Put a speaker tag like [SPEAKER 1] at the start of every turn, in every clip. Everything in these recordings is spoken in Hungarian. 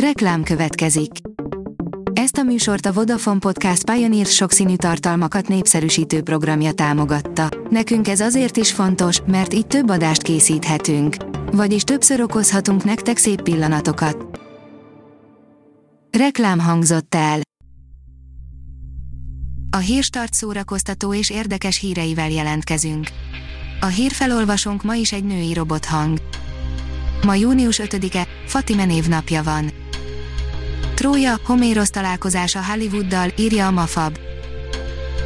[SPEAKER 1] Reklám következik. Ezt a műsort a Vodafone Podcast Pioneer sokszínű tartalmakat népszerűsítő programja támogatta. Nekünk ez azért is fontos, mert így több adást készíthetünk. Vagyis többször okozhatunk nektek szép pillanatokat. Reklám hangzott el. A hírstart szórakoztató és érdekes híreivel jelentkezünk. A hírfelolvasónk ma is egy női robothang. Ma június 5-e, Fatime névnapja van. Trója, Homérosz találkozása Hollywooddal, írja a Mafab.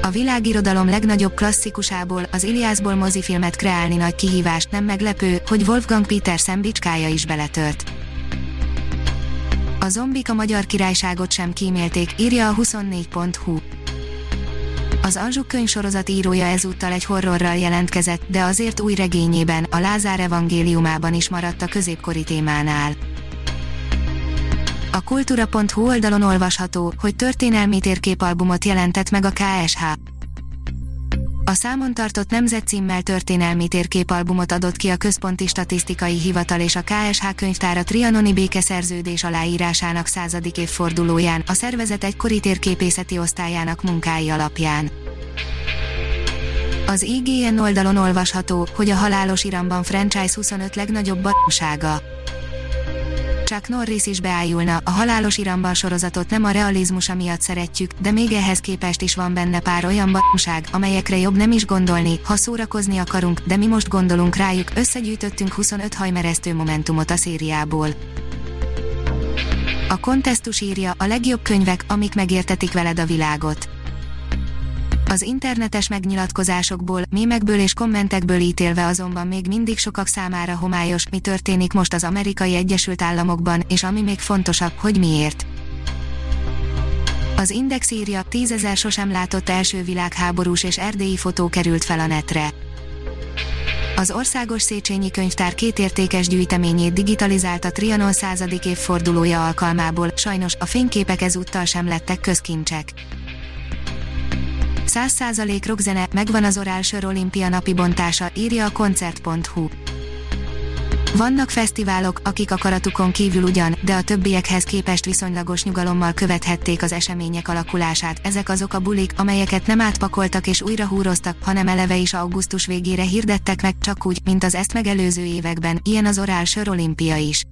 [SPEAKER 1] A világirodalom legnagyobb klasszikusából, az Iliászból mozifilmet kreálni nagy kihívást nem meglepő, hogy Wolfgang Petersen bicskája is beletört. A zombik a magyar királyságot sem kímélték, írja a 24.hu. Az Anzsuk könyvsorozat írója ezúttal egy horrorral jelentkezett, de azért új regényében, a Lázár evangéliumában is maradt a középkori témánál. A kultúra.hu oldalon olvasható, hogy történelmi térképalbumot jelentett meg a KSH. A számon tartott nemzetcímmel történelmi térképalbumot adott ki a Központi Statisztikai Hivatal és a KSH könyvtára Trianoni békeszerződés aláírásának századik évfordulóján, a szervezet egykori térképészeti osztályának munkái alapján. Az IGN oldalon olvasható, hogy a halálos iramban franchise 25 legnagyobb baromsága. Chuck Norris is beájulna, a halálos iramban sorozatot nem a realizmusa miatt szeretjük, de még ehhez képest is van benne pár olyan baromság, amelyekre jobb nem is gondolni, ha szórakozni akarunk, de mi most gondolunk rájuk, összegyűjtöttünk 25 hajmeresztő momentumot a szériából. A kontesztus írja a legjobb könyvek, amik megértetik veled a világot az internetes megnyilatkozásokból, mémekből és kommentekből ítélve azonban még mindig sokak számára homályos, mi történik most az amerikai Egyesült Államokban, és ami még fontosabb, hogy miért. Az Index írja, tízezer sosem látott első világháborús és erdélyi fotó került fel a netre. Az Országos Széchenyi Könyvtár két értékes gyűjteményét digitalizálta Trianon századik évfordulója alkalmából, sajnos a fényképek ezúttal sem lettek közkincsek. 100% rockzene, megvan az Oral Sör Olimpia napi bontása, írja a koncert.hu. Vannak fesztiválok, akik akaratukon kívül ugyan, de a többiekhez képest viszonylagos nyugalommal követhették az események alakulását. Ezek azok a bulik, amelyeket nem átpakoltak és újra húroztak, hanem eleve is augusztus végére hirdettek meg, csak úgy, mint az ezt megelőző években, ilyen az Oral Sör Olimpia is.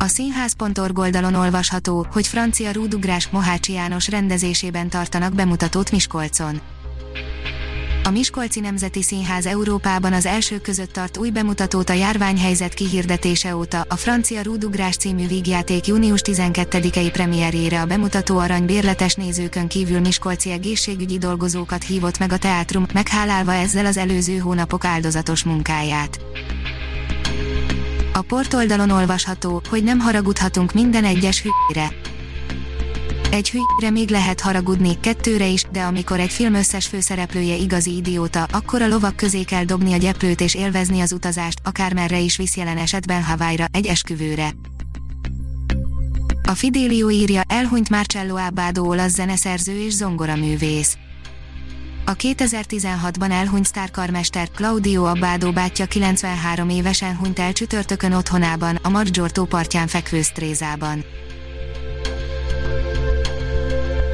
[SPEAKER 1] A színház.org oldalon olvasható, hogy francia rúdugrás Mohácsi János rendezésében tartanak bemutatót Miskolcon. A Miskolci Nemzeti Színház Európában az első között tart új bemutatót a járványhelyzet kihirdetése óta. A francia Rúdugrás című vígjáték június 12-i premierjére a bemutató arany bérletes nézőkön kívül Miskolci egészségügyi dolgozókat hívott meg a teátrum, meghálálva ezzel az előző hónapok áldozatos munkáját. A portoldalon olvasható, hogy nem haragudhatunk minden egyes hülyre. Egy hülyre még lehet haragudni, kettőre is, de amikor egy film összes főszereplője igazi idióta, akkor a lovak közé kell dobni a gyeplőt és élvezni az utazást, akármerre is visz jelen esetben Hawaii-ra, egy esküvőre. A Fidelio írja, elhunyt Marcello Abbado olasz zeneszerző és zongoraművész. A 2016-ban elhunyt sztárkarmester Claudio Abbado bátyja 93 évesen hunyt el csütörtökön otthonában, a Maggiore partján fekvő Strézában.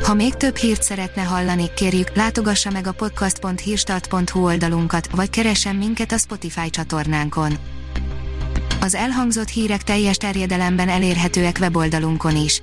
[SPEAKER 1] Ha még több hírt szeretne hallani, kérjük, látogassa meg a podcast.hírstart.hu oldalunkat, vagy keressen minket a Spotify csatornánkon. Az elhangzott hírek teljes terjedelemben elérhetőek weboldalunkon is.